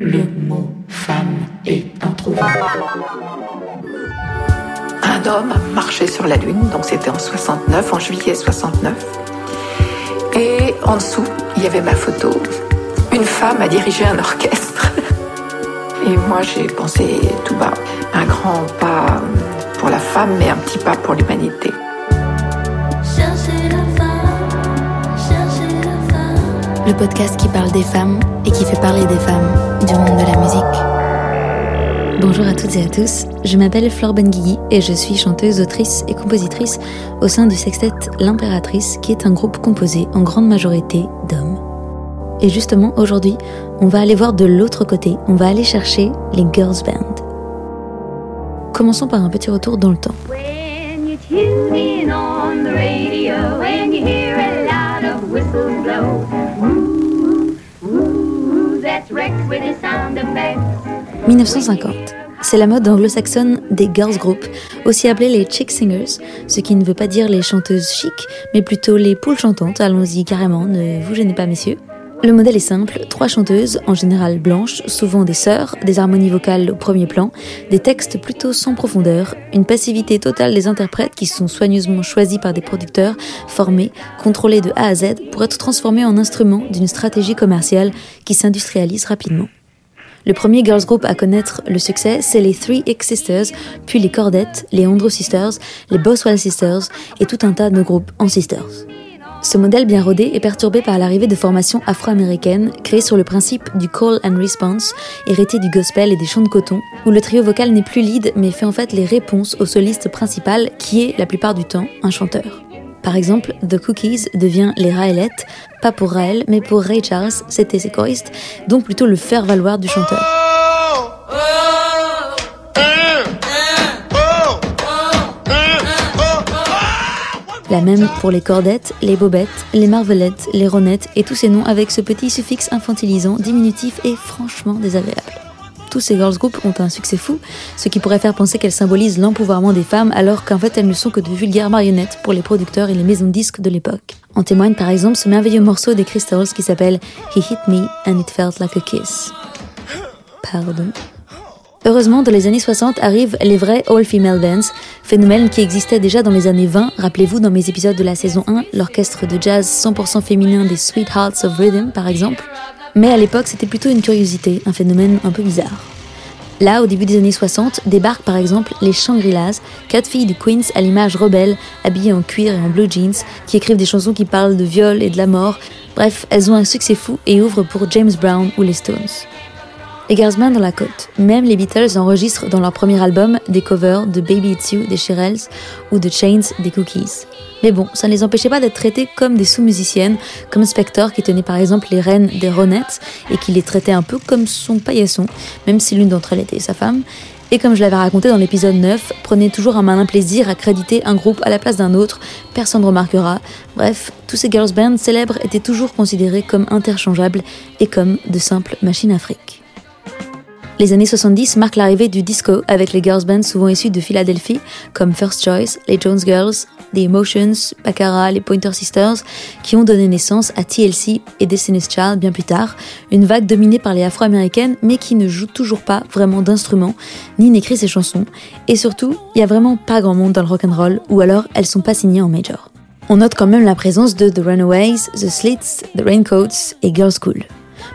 le mot femme est introuvable. Un homme marchait sur la Lune, donc c'était en 69, en juillet 69. Et en dessous, il y avait ma photo. Une femme a dirigé un orchestre. Et moi, j'ai pensé tout bas, un grand pas pour la femme, mais un petit pas pour l'humanité. Le podcast qui parle des femmes et qui fait parler des femmes du monde de la musique. Bonjour à toutes et à tous, je m'appelle Flore Benguigui et je suis chanteuse, autrice et compositrice au sein du sextet L'Impératrice qui est un groupe composé en grande majorité d'hommes. Et justement, aujourd'hui, on va aller voir de l'autre côté, on va aller chercher les girls band. Commençons par un petit retour dans le temps. « 1950. C'est la mode anglo-saxonne des girls groups, aussi appelées les chick singers, ce qui ne veut pas dire les chanteuses chic, mais plutôt les poules chantantes. Allons-y carrément, ne vous gênez pas messieurs. Le modèle est simple, trois chanteuses, en général blanches, souvent des sœurs, des harmonies vocales au premier plan, des textes plutôt sans profondeur, une passivité totale des interprètes qui sont soigneusement choisis par des producteurs, formés, contrôlés de A à Z pour être transformés en instruments d'une stratégie commerciale qui s'industrialise rapidement. Le premier girls group à connaître le succès, c'est les Three X Sisters, puis les Cordettes, les Andrew Sisters, les Boswell Sisters et tout un tas de groupes en sisters. Ce modèle bien rodé est perturbé par l'arrivée de formations afro-américaines créées sur le principe du call and response, hérité du gospel et des chants de coton, où le trio vocal n'est plus lead mais fait en fait les réponses au soliste principal qui est la plupart du temps un chanteur. Par exemple, The Cookies devient les Raëlettes, pas pour Raël, mais pour Ray Charles, c'était ses choristes, donc plutôt le faire-valoir du chanteur. La même pour les cordettes, les bobettes, les marvelettes, les ronettes et tous ces noms avec ce petit suffixe infantilisant, diminutif et franchement désagréable. Tous ces girls groups ont un succès fou, ce qui pourrait faire penser qu'elles symbolisent l'empouvoirment des femmes alors qu'en fait elles ne sont que de vulgaires marionnettes pour les producteurs et les maisons de disques de l'époque. En témoigne par exemple ce merveilleux morceau des Crystals qui s'appelle He Hit Me and It Felt Like a Kiss. Pardon. Heureusement, dans les années 60 arrivent les vrais all-female bands, phénomène qui existait déjà dans les années 20. Rappelez-vous dans mes épisodes de la saison 1, l'orchestre de jazz 100% féminin des Sweethearts of Rhythm par exemple. Mais à l'époque, c'était plutôt une curiosité, un phénomène un peu bizarre. Là, au début des années 60, débarquent par exemple les Shangri-Las, quatre filles du Queens à l'image rebelle, habillées en cuir et en blue jeans, qui écrivent des chansons qui parlent de viol et de la mort. Bref, elles ont un succès fou et ouvrent pour James Brown ou les Stones Girls dans la côte. Même les Beatles enregistrent dans leur premier album des covers de Baby It's You des Shirelles ou de Chains des Cookies. Mais bon, ça ne les empêchait pas d'être traitées comme des sous-musiciennes, comme Spector qui tenait par exemple les reines des Ronettes et qui les traitait un peu comme son paillasson, même si l'une d'entre elles était sa femme. Et comme je l'avais raconté dans l'épisode 9, prenez toujours un malin plaisir à créditer un groupe à la place d'un autre, personne ne remarquera. Bref, tous ces girls bands célèbres étaient toujours considérés comme interchangeables et comme de simples machines à fric. Les années 70 marquent l'arrivée du disco avec les girls bands souvent issues de Philadelphie comme First Choice, les Jones Girls, The Emotions, Baccarat, les Pointer Sisters, qui ont donné naissance à TLC et Destiny's Child bien plus tard, une vague dominée par les afro-américaines mais qui ne joue toujours pas vraiment d'instruments ni n'écrit ses chansons. Et surtout, il y a vraiment pas grand monde dans le rock'n'roll ou alors elles sont pas signées en major. On note quand même la présence de The Runaways, The Slits, The Raincoats et Girls School.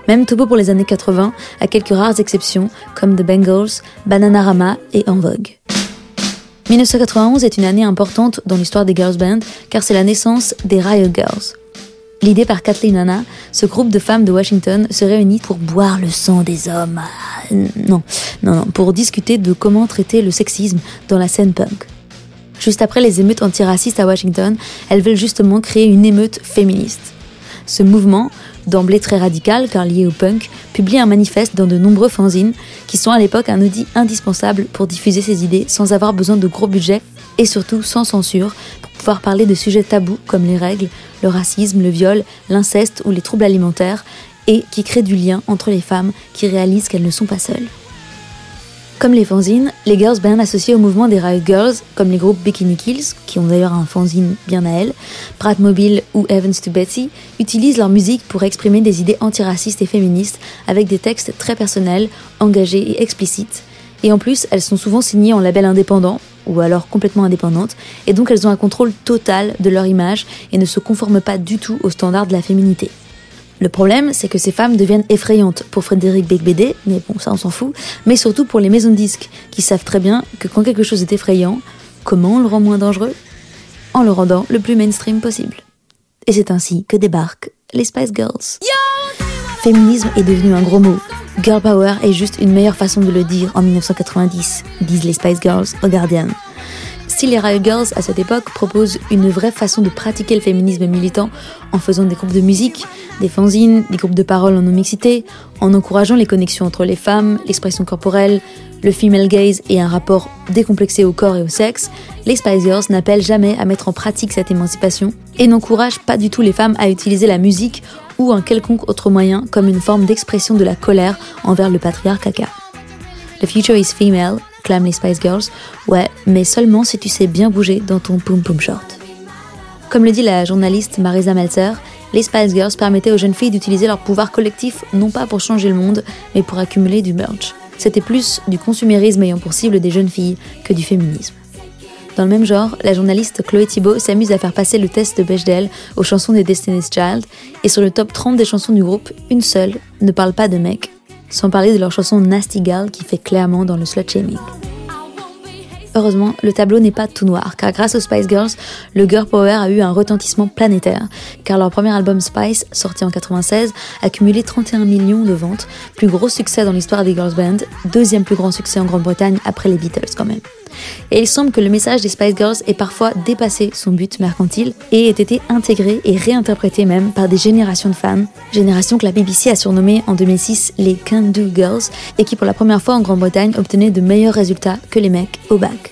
Même topo pour les années 80, à quelques rares exceptions comme The Bengals, Bananarama et En Vogue. 1991 est une année importante dans l'histoire des girls bands car c'est la naissance des Riot Girls. L'idée par Kathleen Hanna, ce groupe de femmes de Washington se réunit pour boire le sang des hommes. Non, non, non, pour discuter de comment traiter le sexisme dans la scène punk. Juste après les émeutes antiracistes à Washington, elles veulent justement créer une émeute féministe. Ce mouvement, d'emblée très radical car lié au punk, publie un manifeste dans de nombreux fanzines qui sont à l'époque un outil indispensable pour diffuser ses idées sans avoir besoin de gros budgets et surtout sans censure pour pouvoir parler de sujets tabous comme les règles, le racisme, le viol, l'inceste ou les troubles alimentaires et qui créent du lien entre les femmes qui réalisent qu'elles ne sont pas seules. Comme les fanzines, les girls bands associés au mouvement des Riot Girls, comme les groupes Bikini Kills, qui ont d'ailleurs un fanzine bien à elles, Pratt Mobile ou Evans to Betsy, utilisent leur musique pour exprimer des idées antiracistes et féministes avec des textes très personnels, engagés et explicites. Et en plus, elles sont souvent signées en label indépendant, ou alors complètement indépendantes, et donc elles ont un contrôle total de leur image et ne se conforment pas du tout aux standards de la féminité. Le problème, c'est que ces femmes deviennent effrayantes pour Frédéric Becbédé, mais bon, ça on s'en fout, mais surtout pour les maisons de disques, qui savent très bien que quand quelque chose est effrayant, comment on le rend moins dangereux? En le rendant le plus mainstream possible. Et c'est ainsi que débarquent les Spice Girls. Féminisme est devenu un gros mot. Girl Power est juste une meilleure façon de le dire en 1990, disent les Spice Girls au Guardian. Si les Riot Girls à cette époque proposent une vraie façon de pratiquer le féminisme militant en faisant des groupes de musique, des fanzines, des groupes de parole en non-mixité, en encourageant les connexions entre les femmes, l'expression corporelle, le female gaze et un rapport décomplexé au corps et au sexe, les Spice Girls n'appellent jamais à mettre en pratique cette émancipation et n'encouragent pas du tout les femmes à utiliser la musique ou un quelconque autre moyen comme une forme d'expression de la colère envers le patriarcat. The future is female, clament les Spice Girls, ouais, mais seulement si tu sais bien bouger dans ton pum pum short. Comme le dit la journaliste Marisa Meltzer, les Spice Girls permettaient aux jeunes filles d'utiliser leur pouvoir collectif non pas pour changer le monde, mais pour accumuler du merch. C'était plus du consumérisme ayant pour cible des jeunes filles que du féminisme. Dans le même genre, la journaliste Chloé Thibault s'amuse à faire passer le test de Bechdel aux chansons des Destiny's Child, et sur le top 30 des chansons du groupe, une seule ne parle pas de mecs, sans parler de leur chanson Nasty Gal qui fait clairement dans le slut shaming. Heureusement, le tableau n'est pas tout noir, car grâce aux Spice Girls, le girl power a eu un retentissement planétaire, car leur premier album Spice, sorti en 96, a cumulé 31 millions de ventes, plus gros succès dans l'histoire des girls band, deuxième plus grand succès en Grande-Bretagne après les Beatles quand même. Et il semble que le message des Spice Girls ait parfois dépassé son but mercantile et ait été intégré et réinterprété même par des générations de fans, génération que la BBC a surnommée en 2006 les Can Do Girls et qui pour la première fois en Grande-Bretagne obtenaient de meilleurs résultats que les mecs au bac.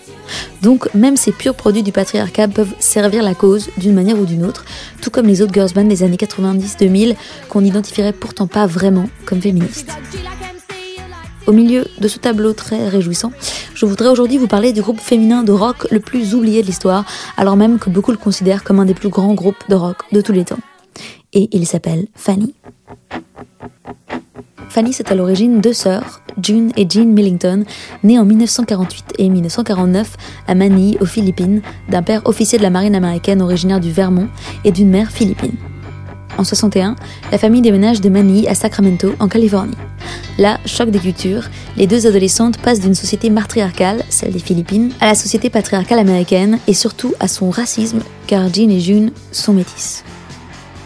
Donc même ces purs produits du patriarcat peuvent servir la cause d'une manière ou d'une autre, tout comme les autres girls bands des années 90-2000 qu'on n'identifierait pourtant pas vraiment comme féministes. Au milieu de ce tableau très réjouissant, je voudrais aujourd'hui vous parler du groupe féminin de rock le plus oublié de l'histoire, alors même que beaucoup le considèrent comme un des plus grands groupes de rock de tous les temps. Et il s'appelle Fanny. Fanny, c'est à l'origine deux sœurs, June et Jean Millington, nées en 1948 et 1949 à Manille, aux Philippines, d'un père officier de la marine américaine originaire du Vermont et d'une mère philippine. En 61, la famille déménage de Manille à Sacramento, en Californie. Là, choc des cultures, les deux adolescentes passent d'une société matriarcale, celle des Philippines, à la société patriarcale américaine et surtout à son racisme, car Jean et June sont métisses.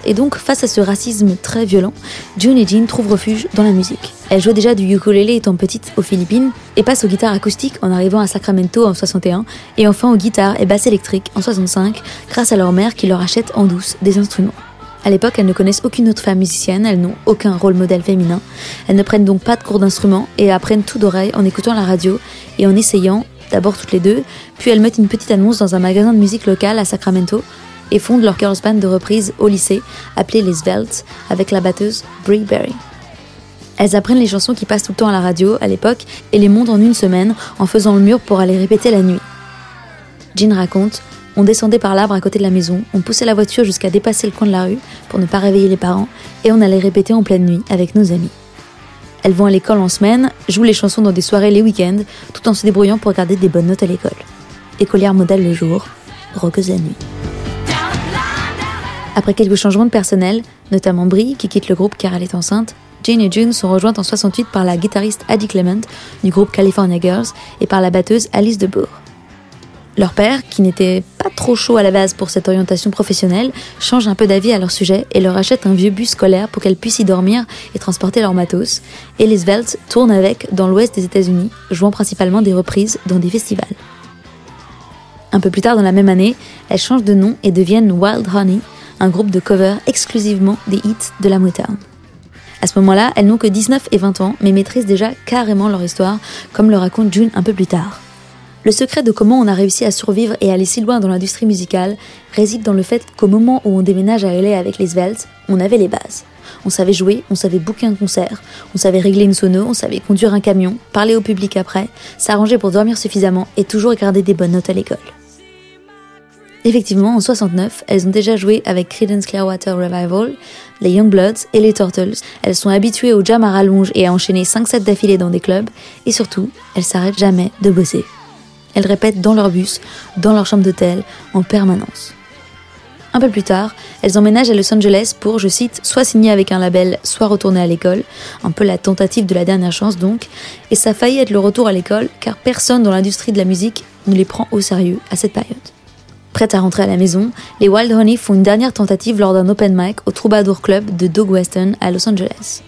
Et donc, face à ce racisme très violent, June et Jean trouvent refuge dans la musique. Elles jouaient déjà du ukulélé étant petites aux Philippines et passent aux guitares acoustiques en arrivant à Sacramento en 61 et enfin aux guitares et basses électriques en 65 grâce à leur mère qui leur achète en douce des instruments. À l'époque, elles ne connaissent aucune autre femme musicienne, elles n'ont aucun rôle modèle féminin. Elles ne prennent donc pas de cours d'instruments et apprennent tout d'oreille en écoutant la radio et en essayant, d'abord toutes les deux, puis elles mettent une petite annonce dans un magasin de musique local à Sacramento et fondent leur girls band de reprise au lycée, appelé les Svelts, avec la batteuse Brie Berry. Elles apprennent les chansons qui passent tout le temps à la radio à l'époque et les montent en une semaine en faisant le mur pour aller répéter la nuit. Jean raconte On descendait par l'arbre à côté de la maison, on poussait la voiture jusqu'à dépasser le coin de la rue pour ne pas réveiller les parents et on allait répéter en pleine nuit avec nos amis. Elles vont à l'école en semaine, jouent les chansons dans des soirées les week-ends, tout en se débrouillant pour garder des bonnes notes à l'école. Écolière modèle le jour, roqueuse la nuit. Après quelques changements de personnel, notamment Brie qui quitte le groupe car elle est enceinte, Jane et June sont rejointes en 68 par la guitariste Addie Clement du groupe California Girls et par la batteuse Alice DeBoer. Leur père, qui n'était pas trop chaud à la base pour cette orientation professionnelle, change un peu d'avis à leur sujet et leur achète un vieux bus scolaire pour qu'elles puissent y dormir et transporter leur matos. Et les Svelts tournent avec dans l'ouest des États-Unis, jouant principalement des reprises dans des festivals. Un peu plus tard dans la même année, elles changent de nom et deviennent Wild Honey, un groupe de cover exclusivement des hits de la Motown. À ce moment-là, elles n'ont que 19 et 20 ans, mais maîtrisent déjà carrément leur histoire, comme le raconte June un peu plus tard. Le secret de comment on a réussi à survivre et aller si loin dans l'industrie musicale réside dans le fait qu'au moment où on déménage à LA avec les Svelts, on avait les bases. On savait jouer, on savait booker un concert, on savait régler une sono, on savait conduire un camion, parler au public après, s'arranger pour dormir suffisamment et toujours garder des bonnes notes à l'école. Effectivement, en 69, elles ont déjà joué avec Creedence Clearwater Revival, les Youngbloods et les Turtles. Elles sont habituées au jam à rallonge et à enchaîner 5 sets d'affilée dans des clubs, et surtout, elles s'arrêtent jamais de bosser. Elles répètent dans leur bus, dans leur chambre d'hôtel, en permanence. Un peu plus tard, elles emménagent à Los Angeles pour, je cite, soit signer avec un label, soit retourner à l'école, un peu la tentative de la dernière chance donc, et ça a failli être le retour à l'école car personne dans l'industrie de la musique ne les prend au sérieux à cette période. Prêtes à rentrer à la maison, les Wild Honey font une dernière tentative lors d'un open mic au Troubadour Club de Doug Weston à Los Angeles.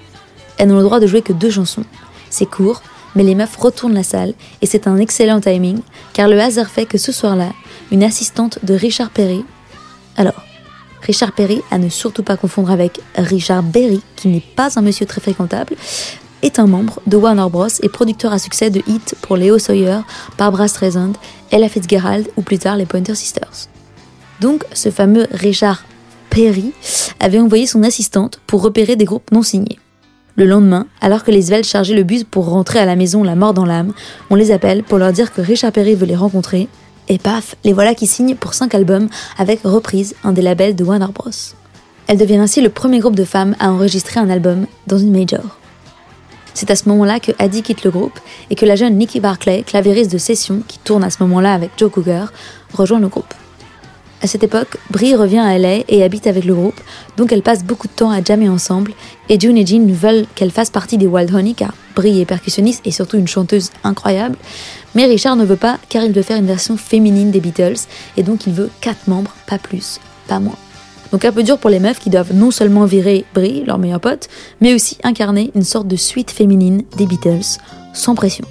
Elles n'ont le droit de jouer que deux chansons. C'est court, mais les meufs retournent la salle et c'est un excellent timing car le hasard fait que ce soir-là, une assistante de Richard Perry. Alors, Richard Perry, à ne surtout pas confondre avec Richard Berry, qui n'est pas un monsieur très fréquentable, est un membre de Warner Bros. et producteur à succès de hits pour Leo Sawyer, Barbara Streisand, Ella Fitzgerald ou plus tard les Pointer Sisters. Donc ce fameux Richard Perry avait envoyé son assistante pour repérer des groupes non signés. Le lendemain, alors que les Svel chargeaient le bus pour rentrer à la maison la mort dans l'âme, on les appelle pour leur dire que Richard Perry veut les rencontrer, et paf, les voilà qui signent pour 5 albums avec Reprise, un des labels de Warner Bros. Elles deviennent ainsi le premier groupe de femmes à enregistrer un album dans une major. C'est à ce moment-là que Addie quitte le groupe et que la jeune Nikki Barclay, clavériste de session, qui tourne à ce moment-là avec Joe Cougar, rejoint le groupe. À cette époque, Brie revient à LA et habite avec le groupe, donc elle passe beaucoup de temps à jammer ensemble, et June et Jean veulent qu'elle fasse partie des Wild Honey car Brie est percussionniste et surtout une chanteuse incroyable, mais Richard ne veut pas car il veut faire une version féminine des Beatles, et donc il veut 4 membres, pas plus, pas moins. Donc un peu dur pour les meufs qui doivent non seulement virer Brie, leur meilleur pote, mais aussi incarner une sorte de suite féminine des Beatles, sans pression.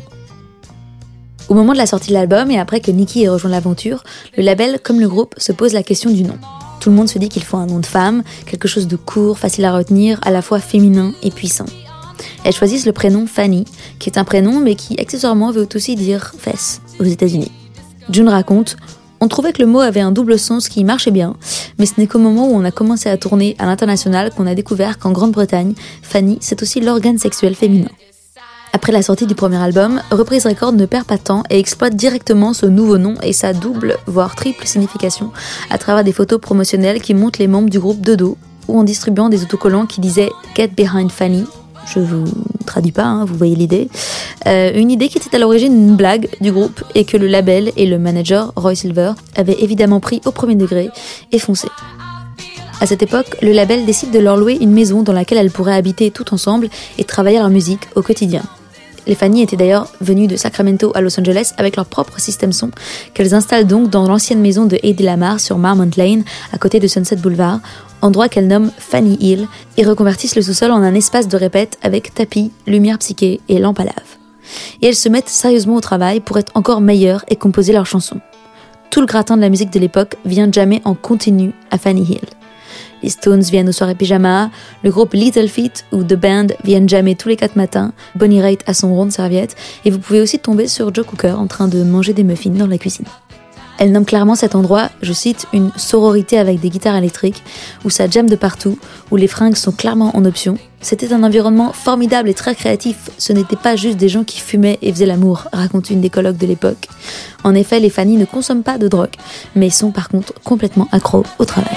Au moment de la sortie de l'album et après que Nicky ait rejoint l'aventure, le label comme le groupe se pose la question du nom. Tout le monde se dit qu'il faut un nom de femme, quelque chose de court, facile à retenir, à la fois féminin et puissant. Elles choisissent le prénom Fanny, qui est un prénom mais qui accessoirement veut aussi dire fesse aux États-Unis. June raconte on trouvait que le mot avait un double sens qui marchait bien, mais ce n'est qu'au moment où on a commencé à tourner à l'international qu'on a découvert qu'en Grande-Bretagne, Fanny, c'est aussi l'organe sexuel féminin. Après la sortie du premier album, Reprise Record ne perd pas de temps et exploite directement ce nouveau nom et sa double, voire triple signification à travers des photos promotionnelles qui montrent les membres du groupe de dos ou en distribuant des autocollants qui disaient Get Behind Fanny, je vous traduis pas, hein, vous voyez l'idée. Euh, une idée qui était à l'origine une blague du groupe et que le label et le manager Roy Silver avaient évidemment pris au premier degré et foncé. À cette époque, le label décide de leur louer une maison dans laquelle elles pourraient habiter tout ensemble et travailler leur musique au quotidien. Les Fanny étaient d'ailleurs venues de Sacramento à Los Angeles avec leur propre système son, qu'elles installent donc dans l'ancienne maison de Eddie Lamar sur Marmont Lane, à côté de Sunset Boulevard, endroit qu'elles nomment Fanny Hill, et reconvertissent le sous-sol en un espace de répète avec tapis, lumière psyché et lampe à lave. Et elles se mettent sérieusement au travail pour être encore meilleures et composer leurs chansons. Tout le gratin de la musique de l'époque vient jamais en continu à Fanny Hill. Les Stones viennent aux soirées pyjama, le groupe Little Feet ou The Band viennent jamais tous les quatre matins, Bonnie Raitt a son rond de serviette, et vous pouvez aussi tomber sur Joe Cooker en train de manger des muffins dans la cuisine. Elle nomme clairement cet endroit, je cite, une sororité avec des guitares électriques, où ça jamme de partout, où les fringues sont clairement en option. C'était un environnement formidable et très créatif. Ce n'était pas juste des gens qui fumaient et faisaient l'amour, raconte une des colloques de l'époque. En effet, les Fanny ne consomment pas de drogue, mais sont par contre complètement accros au travail.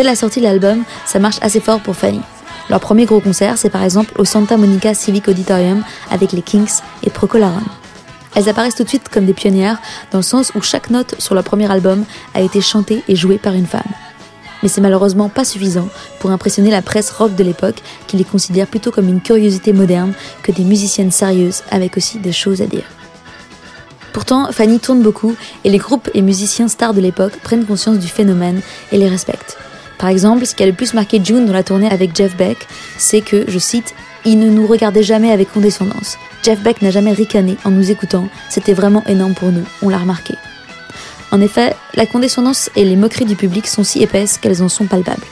Dès la sortie de l'album, ça marche assez fort pour Fanny. Leur premier gros concert, c'est par exemple au Santa Monica Civic Auditorium avec les Kinks et Procolarum. Elles apparaissent tout de suite comme des pionnières, dans le sens où chaque note sur leur premier album a été chantée et jouée par une femme. mais c'est malheureusement pas suffisant pour impressionner la presse rock de l'époque qui les considère plutôt comme une curiosité moderne que des musiciennes sérieuses avec aussi des choses à dire. Pourtant, Fanny tourne beaucoup et les groupes et musiciens stars de l'époque prennent conscience du phénomène et les respectent. Par exemple, ce qui a le plus marqué June dans la tournée avec Jeff Beck, c'est que, je cite, il ne nous regardait jamais avec condescendance. Jeff Beck n'a jamais ricané en nous écoutant, c'était vraiment énorme pour nous, on l'a remarqué. En effet, la condescendance et les moqueries du public sont si épaisses qu'elles en sont palpables.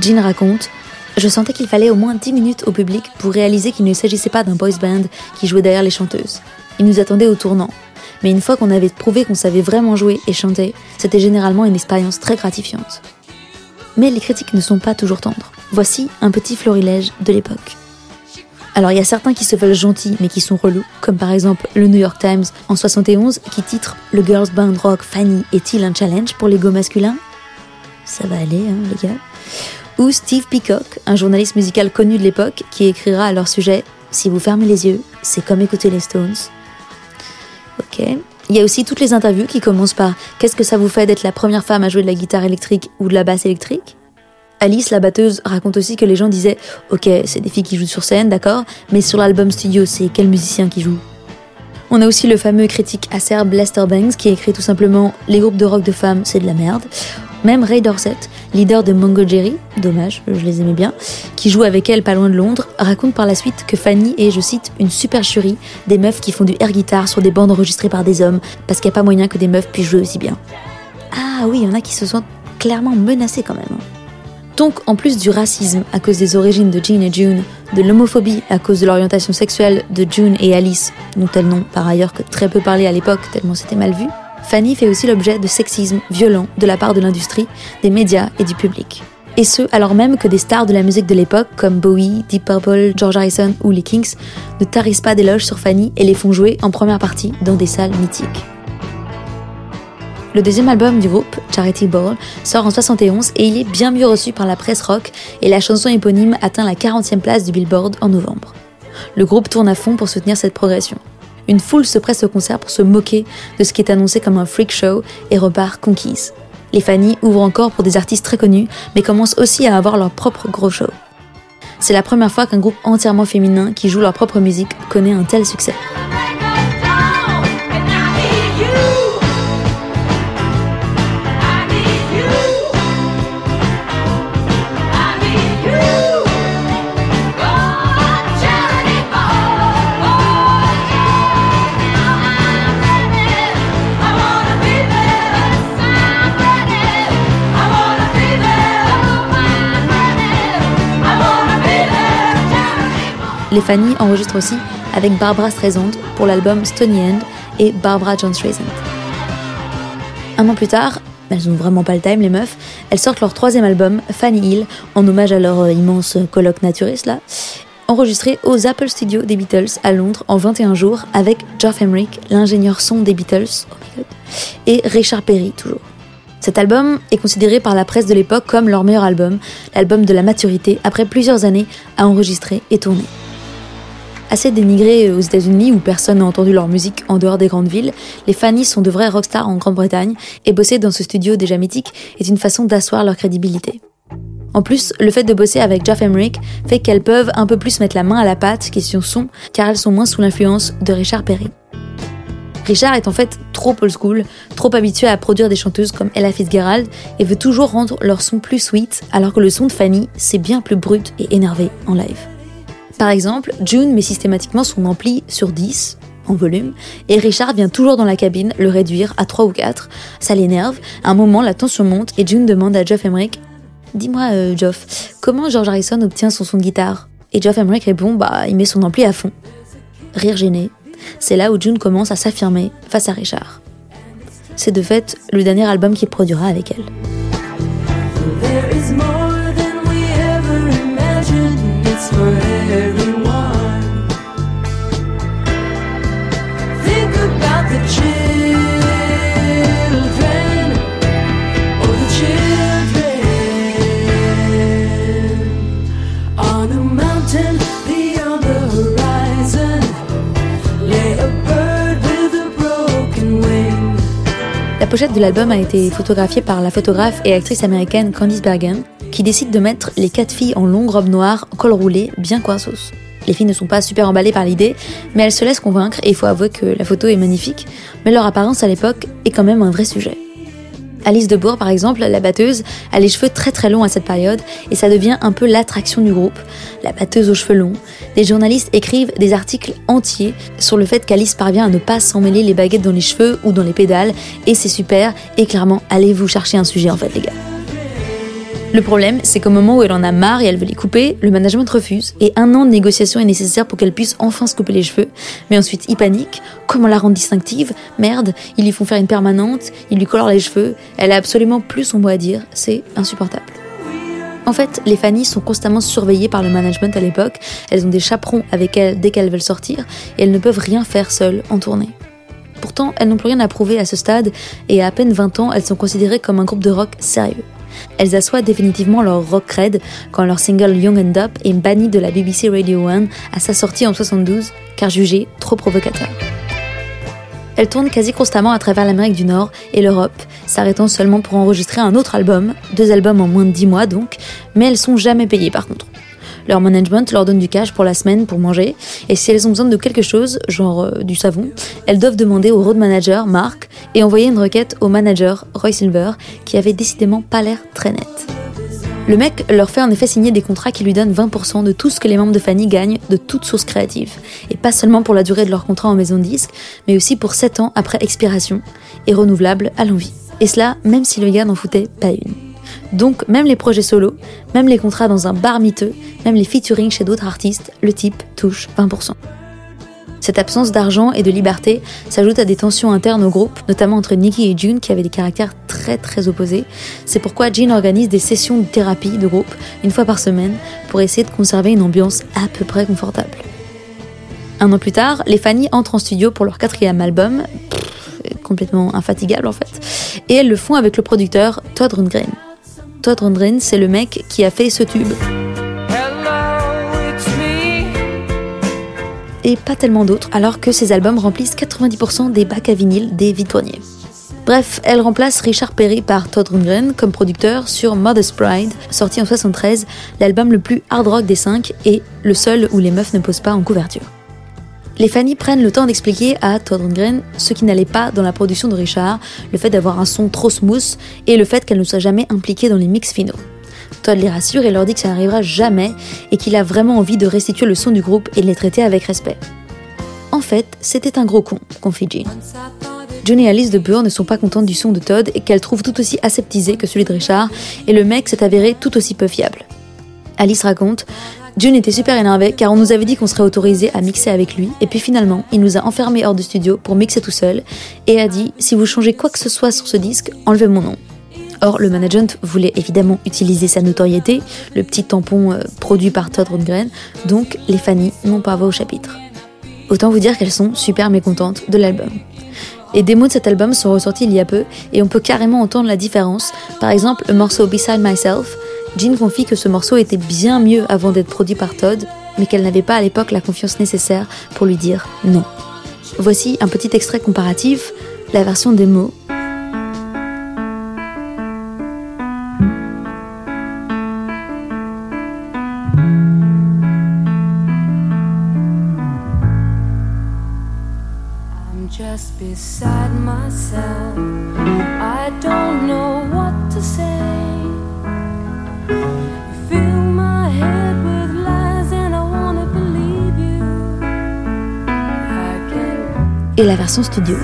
Jean raconte Je sentais qu'il fallait au moins 10 minutes au public pour réaliser qu'il ne s'agissait pas d'un boys band qui jouait derrière les chanteuses. Ils nous attendaient au tournant. Mais une fois qu'on avait prouvé qu'on savait vraiment jouer et chanter, c'était généralement une expérience très gratifiante. Mais les critiques ne sont pas toujours tendres. Voici un petit florilège de l'époque. Alors il y a certains qui se veulent gentils mais qui sont relous, comme par exemple le New York Times en 71 qui titre Le girls band rock Fanny est-il un challenge pour l'ego masculin Ça va aller, hein, les gars. Ou Steve Peacock, un journaliste musical connu de l'époque, qui écrira à leur sujet Si vous fermez les yeux, c'est comme écouter les Stones. Ok. Il y a aussi toutes les interviews qui commencent par Qu'est-ce que ça vous fait d'être la première femme à jouer de la guitare électrique ou de la basse électrique? Alice, la batteuse, raconte aussi que les gens disaient Ok, c'est des filles qui jouent sur scène, d'accord, mais sur l'album studio, c'est quel musicien qui joue? On a aussi le fameux critique acerbe Lester Banks qui écrit tout simplement Les groupes de rock de femmes, c'est de la merde. Même Ray Dorset, leader de Mongo Jerry, dommage, je les aimais bien, qui joue avec elle pas loin de Londres, raconte par la suite que Fanny est, je cite, une supercherie des meufs qui font du air guitar sur des bandes enregistrées par des hommes, parce qu'il n'y a pas moyen que des meufs puissent jouer aussi bien. Ah oui, il y en a qui se sentent clairement menacés quand même. Hein. Donc, en plus du racisme à cause des origines de Jean et June, de l'homophobie à cause de l'orientation sexuelle de June et Alice, dont elles n'ont par ailleurs que très peu parlé à l'époque tellement c'était mal vu, Fanny fait aussi l'objet de sexisme violent de la part de l'industrie, des médias et du public. Et ce, alors même que des stars de la musique de l'époque, comme Bowie, Deep Purple, George Harrison ou les Kings, ne tarissent pas d'éloges sur Fanny et les font jouer en première partie dans des salles mythiques. Le deuxième album du groupe, Charity Ball, sort en 71 et il est bien mieux reçu par la presse rock et la chanson éponyme atteint la 40e place du Billboard en novembre. Le groupe tourne à fond pour soutenir cette progression. Une foule se presse au concert pour se moquer de ce qui est annoncé comme un freak show et repart conquise. Les Fanny ouvrent encore pour des artistes très connus, mais commencent aussi à avoir leur propre gros show. C'est la première fois qu'un groupe entièrement féminin qui joue leur propre musique connaît un tel succès. Les Fanny enregistrent aussi avec Barbara Streisand pour l'album Stony End et Barbara John Streisand. Un an plus tard, elles ont vraiment pas le time les meufs, elles sortent leur troisième album, Fanny Hill, en hommage à leur euh, immense colloque naturiste là, enregistré aux Apple Studios des Beatles à Londres en 21 jours avec Geoff Emerick, l'ingénieur son des Beatles, oh et Richard Perry toujours. Cet album est considéré par la presse de l'époque comme leur meilleur album, l'album de la maturité après plusieurs années à enregistrer et tourner. Assez dénigrés aux États-Unis où personne n'a entendu leur musique en dehors des grandes villes, les Fanny sont de vrais rockstars en Grande-Bretagne et bosser dans ce studio déjà mythique est une façon d'asseoir leur crédibilité. En plus, le fait de bosser avec Jeff Emerick fait qu'elles peuvent un peu plus mettre la main à la pâte question son, car elles sont moins sous l'influence de Richard Perry. Richard est en fait trop old school, trop habitué à produire des chanteuses comme Ella Fitzgerald et veut toujours rendre leur son plus sweet, alors que le son de Fanny, c'est bien plus brut et énervé en live. Par exemple, June met systématiquement son ampli sur 10 en volume, et Richard vient toujours dans la cabine le réduire à 3 ou 4. Ça l'énerve, à un moment la tension monte et June demande à Geoff Emerick Dis-moi, euh, Geoff, comment George Harrison obtient son son de guitare? Et Geoff Emerick répond Bah, il met son ampli à fond. Rire gêné. C'est là où June commence à s'affirmer face à Richard. C'est de fait le dernier album qu'il produira avec elle. Pochette de l'album a été photographiée par la photographe et actrice américaine Candice Bergen, qui décide de mettre les quatre filles en longue robe noire, col roulé, bien coinsos. Les filles ne sont pas super emballées par l'idée, mais elles se laissent convaincre et il faut avouer que la photo est magnifique, mais leur apparence à l'époque est quand même un vrai sujet. Alice Debourg, par exemple, la batteuse, a les cheveux très très longs à cette période et ça devient un peu l'attraction du groupe. La batteuse aux cheveux longs. Des journalistes écrivent des articles entiers sur le fait qu'Alice parvient à ne pas s'emmêler les baguettes dans les cheveux ou dans les pédales et c'est super et clairement allez vous chercher un sujet en fait les gars. Le problème, c'est qu'au moment où elle en a marre et elle veut les couper, le management refuse et un an de négociation est nécessaire pour qu'elle puisse enfin se couper les cheveux. Mais ensuite, il panique. Comment la rendre distinctive? Merde, ils lui font faire une permanente, ils lui colorent les cheveux. Elle a absolument plus son mot à dire. C'est insupportable. En fait, les Fanny sont constamment surveillées par le management à l'époque. Elles ont des chaperons avec elles dès qu'elles veulent sortir et elles ne peuvent rien faire seules en tournée. Pourtant, elles n'ont plus rien à prouver à ce stade et à à peine 20 ans, elles sont considérées comme un groupe de rock sérieux. Elles assoient définitivement leur rock cred quand leur single Young and Up est banni de la BBC Radio 1 à sa sortie en 72 car jugé trop provocateur. Elles tournent quasi constamment à travers l'Amérique du Nord et l'Europe, s'arrêtant seulement pour enregistrer un autre album, deux albums en moins de 10 mois donc, mais elles sont jamais payées par contre. Leur management leur donne du cash pour la semaine pour manger, et si elles ont besoin de quelque chose, genre euh, du savon, elles doivent demander au road manager, Mark, et envoyer une requête au manager, Roy Silver, qui avait décidément pas l'air très net. Le mec leur fait en effet signer des contrats qui lui donnent 20% de tout ce que les membres de Fanny gagnent de toute source créative. Et pas seulement pour la durée de leur contrat en maison de disque, mais aussi pour 7 ans après expiration, et renouvelable à l'envie. Et cela, même si le gars n'en foutait pas une. Donc, même les projets solo, même les contrats dans un bar miteux, même les featuring chez d'autres artistes, le type touche 20%. Cette absence d'argent et de liberté s'ajoute à des tensions internes au groupe, notamment entre Nicky et June qui avaient des caractères très très opposés. C'est pourquoi Jean organise des sessions de thérapie de groupe une fois par semaine pour essayer de conserver une ambiance à peu près confortable. Un an plus tard, les Fanny entrent en studio pour leur quatrième album, complètement infatigable en fait, et elles le font avec le producteur Todd Rundgren. Todd Rundgren, c'est le mec qui a fait ce tube. et pas tellement d'autres, alors que ces albums remplissent 90% des bacs à vinyle des vitroniers. Bref, elle remplace Richard Perry par Todd Rundgren comme producteur sur Mother's Pride, sorti en 73, l'album le plus hard rock des cinq et le seul où les meufs ne posent pas en couverture. Les Fanny prennent le temps d'expliquer à Todd Rundgren ce qui n'allait pas dans la production de Richard, le fait d'avoir un son trop smooth et le fait qu'elle ne soit jamais impliquée dans les mix finaux. Todd les rassure et leur dit que ça n'arrivera jamais et qu'il a vraiment envie de restituer le son du groupe et de les traiter avec respect. En fait, c'était un gros con, confie Jean. Johnny et Alice de Burr ne sont pas contentes du son de Todd et qu'elles trouvent tout aussi aseptisé que celui de Richard, et le mec s'est avéré tout aussi peu fiable. Alice raconte John était super énervé car on nous avait dit qu'on serait autorisé à mixer avec lui, et puis finalement, il nous a enfermés hors du studio pour mixer tout seul, et a dit Si vous changez quoi que ce soit sur ce disque, enlevez mon nom. Or, le management voulait évidemment utiliser sa notoriété, le petit tampon euh, produit par Todd Rundgren, donc les Fanny n'ont pas voix au chapitre. Autant vous dire qu'elles sont super mécontentes de l'album. Les démos de cet album sont ressortis il y a peu et on peut carrément entendre la différence. Par exemple, le morceau Beside Myself, Jean confie que ce morceau était bien mieux avant d'être produit par Todd, mais qu'elle n'avait pas à l'époque la confiance nécessaire pour lui dire non. Voici un petit extrait comparatif, la version démo et la version studio.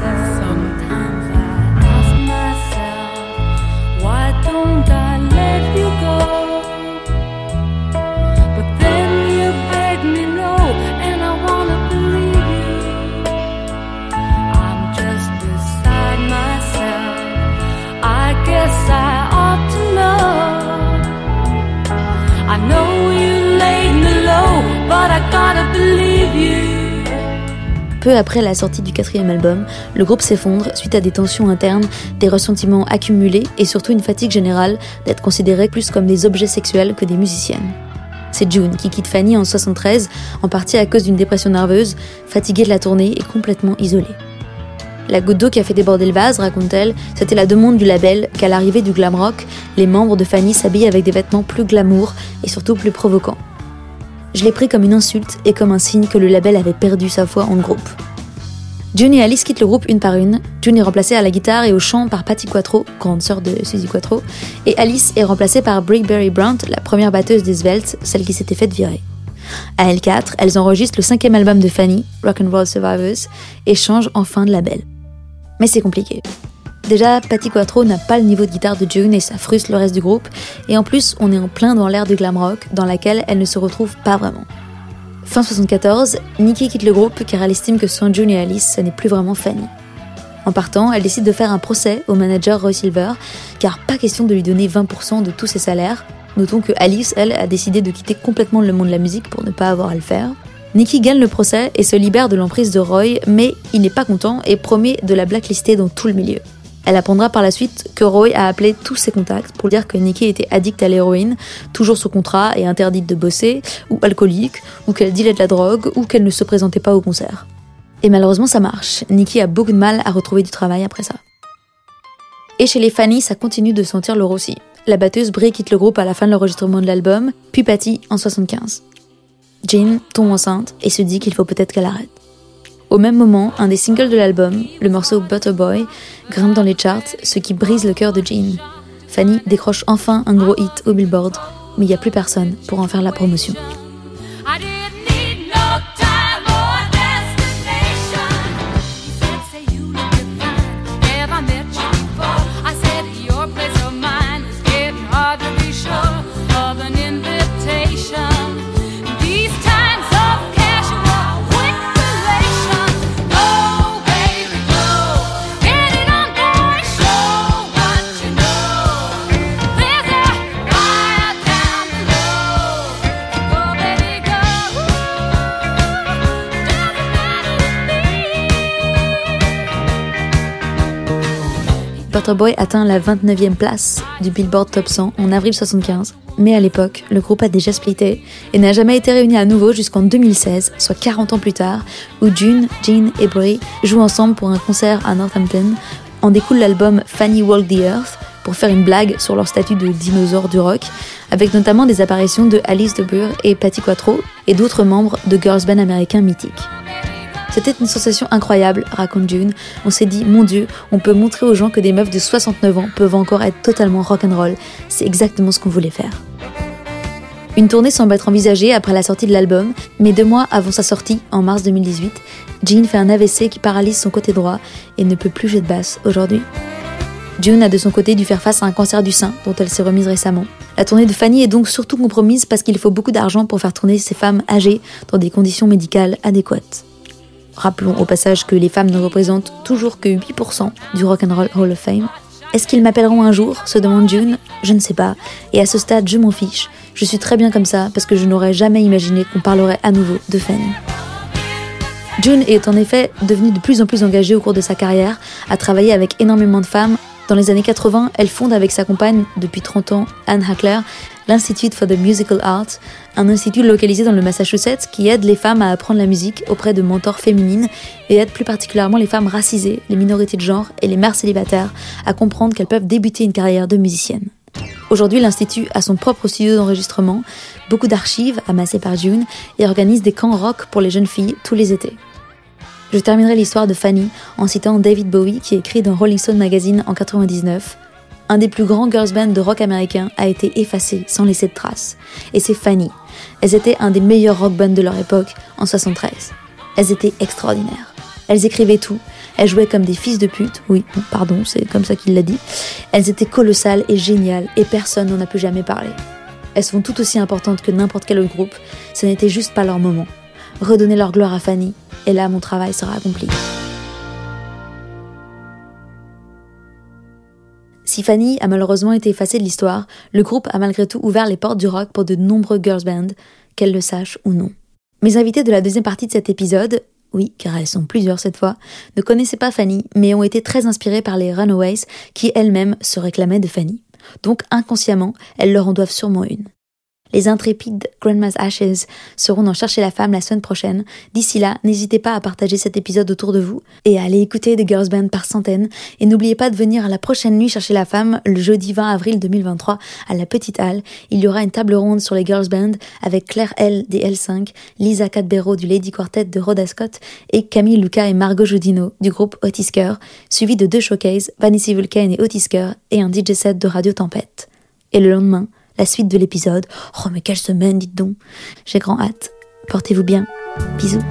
Peu après la sortie du quatrième album, le groupe s'effondre suite à des tensions internes, des ressentiments accumulés et surtout une fatigue générale d'être considérés plus comme des objets sexuels que des musiciennes. C'est June qui quitte Fanny en 73, en partie à cause d'une dépression nerveuse, fatiguée de la tournée et complètement isolée. La goutte d'eau qui a fait déborder le vase, raconte-t-elle, c'était la demande du label qu'à l'arrivée du glam rock, les membres de Fanny s'habillent avec des vêtements plus glamour et surtout plus provocants. Je l'ai pris comme une insulte et comme un signe que le label avait perdu sa foi en groupe. June et Alice quittent le groupe une par une. June est remplacée à la guitare et au chant par Patty Quattro, grande sœur de Suzy Quattro, et Alice est remplacée par Brickberry Brandt, la première batteuse des Svelte, celle qui s'était faite virer. À L4, elles enregistrent le cinquième album de Fanny, Rock and Roll Survivors, et changent enfin de label. Mais c'est compliqué. Déjà, Patty Quattro n'a pas le niveau de guitare de June et ça frustre le reste du groupe, et en plus, on est en plein dans l'ère du glam rock, dans laquelle elle ne se retrouve pas vraiment. Fin 74, Nikki quitte le groupe car elle estime que sans June et Alice, ce n'est plus vraiment Fanny. En partant, elle décide de faire un procès au manager Roy Silver, car pas question de lui donner 20% de tous ses salaires, Notons que Alice, elle, a décidé de quitter complètement le monde de la musique pour ne pas avoir à le faire. Nikki gagne le procès et se libère de l'emprise de Roy, mais il n'est pas content et promet de la blacklister dans tout le milieu. Elle apprendra par la suite que Roy a appelé tous ses contacts pour dire que Nikki était addicte à l'héroïne, toujours sous contrat et interdite de bosser, ou alcoolique, ou qu'elle dealait de la drogue, ou qu'elle ne se présentait pas au concert. Et malheureusement ça marche, Nikki a beaucoup de mal à retrouver du travail après ça. Et chez les Fanny, ça continue de sentir le aussi la batteuse Brie quitte le groupe à la fin de l'enregistrement de l'album, puis Patty en 75. Jean tombe enceinte et se dit qu'il faut peut-être qu'elle arrête. Au même moment, un des singles de l'album, le morceau Butter Boy, grimpe dans les charts, ce qui brise le cœur de Jean. Fanny décroche enfin un gros hit au Billboard, mais il n'y a plus personne pour en faire la promotion. Boy atteint la 29e place du Billboard Top 100 en avril 75. Mais à l'époque, le groupe a déjà splitté et n'a jamais été réuni à nouveau jusqu'en 2016, soit 40 ans plus tard, où June, Jean et Brie jouent ensemble pour un concert à Northampton. En découle l'album Fanny Walk the Earth pour faire une blague sur leur statut de dinosaures du rock, avec notamment des apparitions de Alice de Burr et Patty Quattro et d'autres membres de girls band américains mythiques. C'était une sensation incroyable, raconte June. On s'est dit, mon Dieu, on peut montrer aux gens que des meufs de 69 ans peuvent encore être totalement rock'n'roll. C'est exactement ce qu'on voulait faire. Une tournée semble être envisagée après la sortie de l'album, mais deux mois avant sa sortie, en mars 2018, Jean fait un AVC qui paralyse son côté droit et ne peut plus jouer de basse aujourd'hui. June a de son côté dû faire face à un cancer du sein dont elle s'est remise récemment. La tournée de Fanny est donc surtout compromise parce qu'il faut beaucoup d'argent pour faire tourner ces femmes âgées dans des conditions médicales adéquates. Rappelons au passage que les femmes ne représentent toujours que 8% du Rock and Roll Hall of Fame. Est-ce qu'ils m'appelleront un jour se demande June. Je ne sais pas. Et à ce stade, je m'en fiche. Je suis très bien comme ça parce que je n'aurais jamais imaginé qu'on parlerait à nouveau de Fanny. June est en effet devenue de plus en plus engagée au cours de sa carrière, à travailler avec énormément de femmes. Dans les années 80, elle fonde avec sa compagne depuis 30 ans, Anne Hackler, l'Institute for the Musical Arts, un institut localisé dans le Massachusetts qui aide les femmes à apprendre la musique auprès de mentors féminines et aide plus particulièrement les femmes racisées, les minorités de genre et les mères célibataires à comprendre qu'elles peuvent débuter une carrière de musicienne. Aujourd'hui, l'Institut a son propre studio d'enregistrement, beaucoup d'archives amassées par June et organise des camps rock pour les jeunes filles tous les étés. Je terminerai l'histoire de Fanny en citant David Bowie qui écrit dans Rolling Stone Magazine en 99 un des plus grands girls bands de rock américain a été effacé sans laisser de traces. Et c'est Fanny. Elles étaient un des meilleurs rock bands de leur époque en 73. Elles étaient extraordinaires. Elles écrivaient tout. Elles jouaient comme des fils de pute. Oui, pardon, c'est comme ça qu'il l'a dit. Elles étaient colossales et géniales et personne n'en a plus jamais parlé. Elles sont tout aussi importantes que n'importe quel autre groupe. Ce n'était juste pas leur moment. Redonnez leur gloire à Fanny et là mon travail sera accompli. Si Fanny a malheureusement été effacée de l'histoire, le groupe a malgré tout ouvert les portes du rock pour de nombreux girls bands, qu'elles le sachent ou non. Mes invités de la deuxième partie de cet épisode, oui, car elles sont plusieurs cette fois, ne connaissaient pas Fanny, mais ont été très inspirées par les Runaways, qui elles-mêmes se réclamaient de Fanny. Donc inconsciemment, elles leur en doivent sûrement une. Les intrépides Grandma's Ashes seront dans Chercher la femme la semaine prochaine. D'ici là, n'hésitez pas à partager cet épisode autour de vous et à aller écouter des girls band par centaines. Et n'oubliez pas de venir la prochaine nuit Chercher la femme le jeudi 20 avril 2023 à la Petite Halle. Il y aura une table ronde sur les girls band avec Claire L des L5, Lisa Cadbero du Lady Quartet de Rhoda Scott et Camille Luca et Margot Jodino du groupe Otisker, suivi de deux showcases, Vanessa Vulcan et Otisker et un DJ set de Radio Tempête. Et le lendemain, la suite de l'épisode. Oh, mais quelle semaine, dites donc. J'ai grand hâte. Portez-vous bien. Bisous.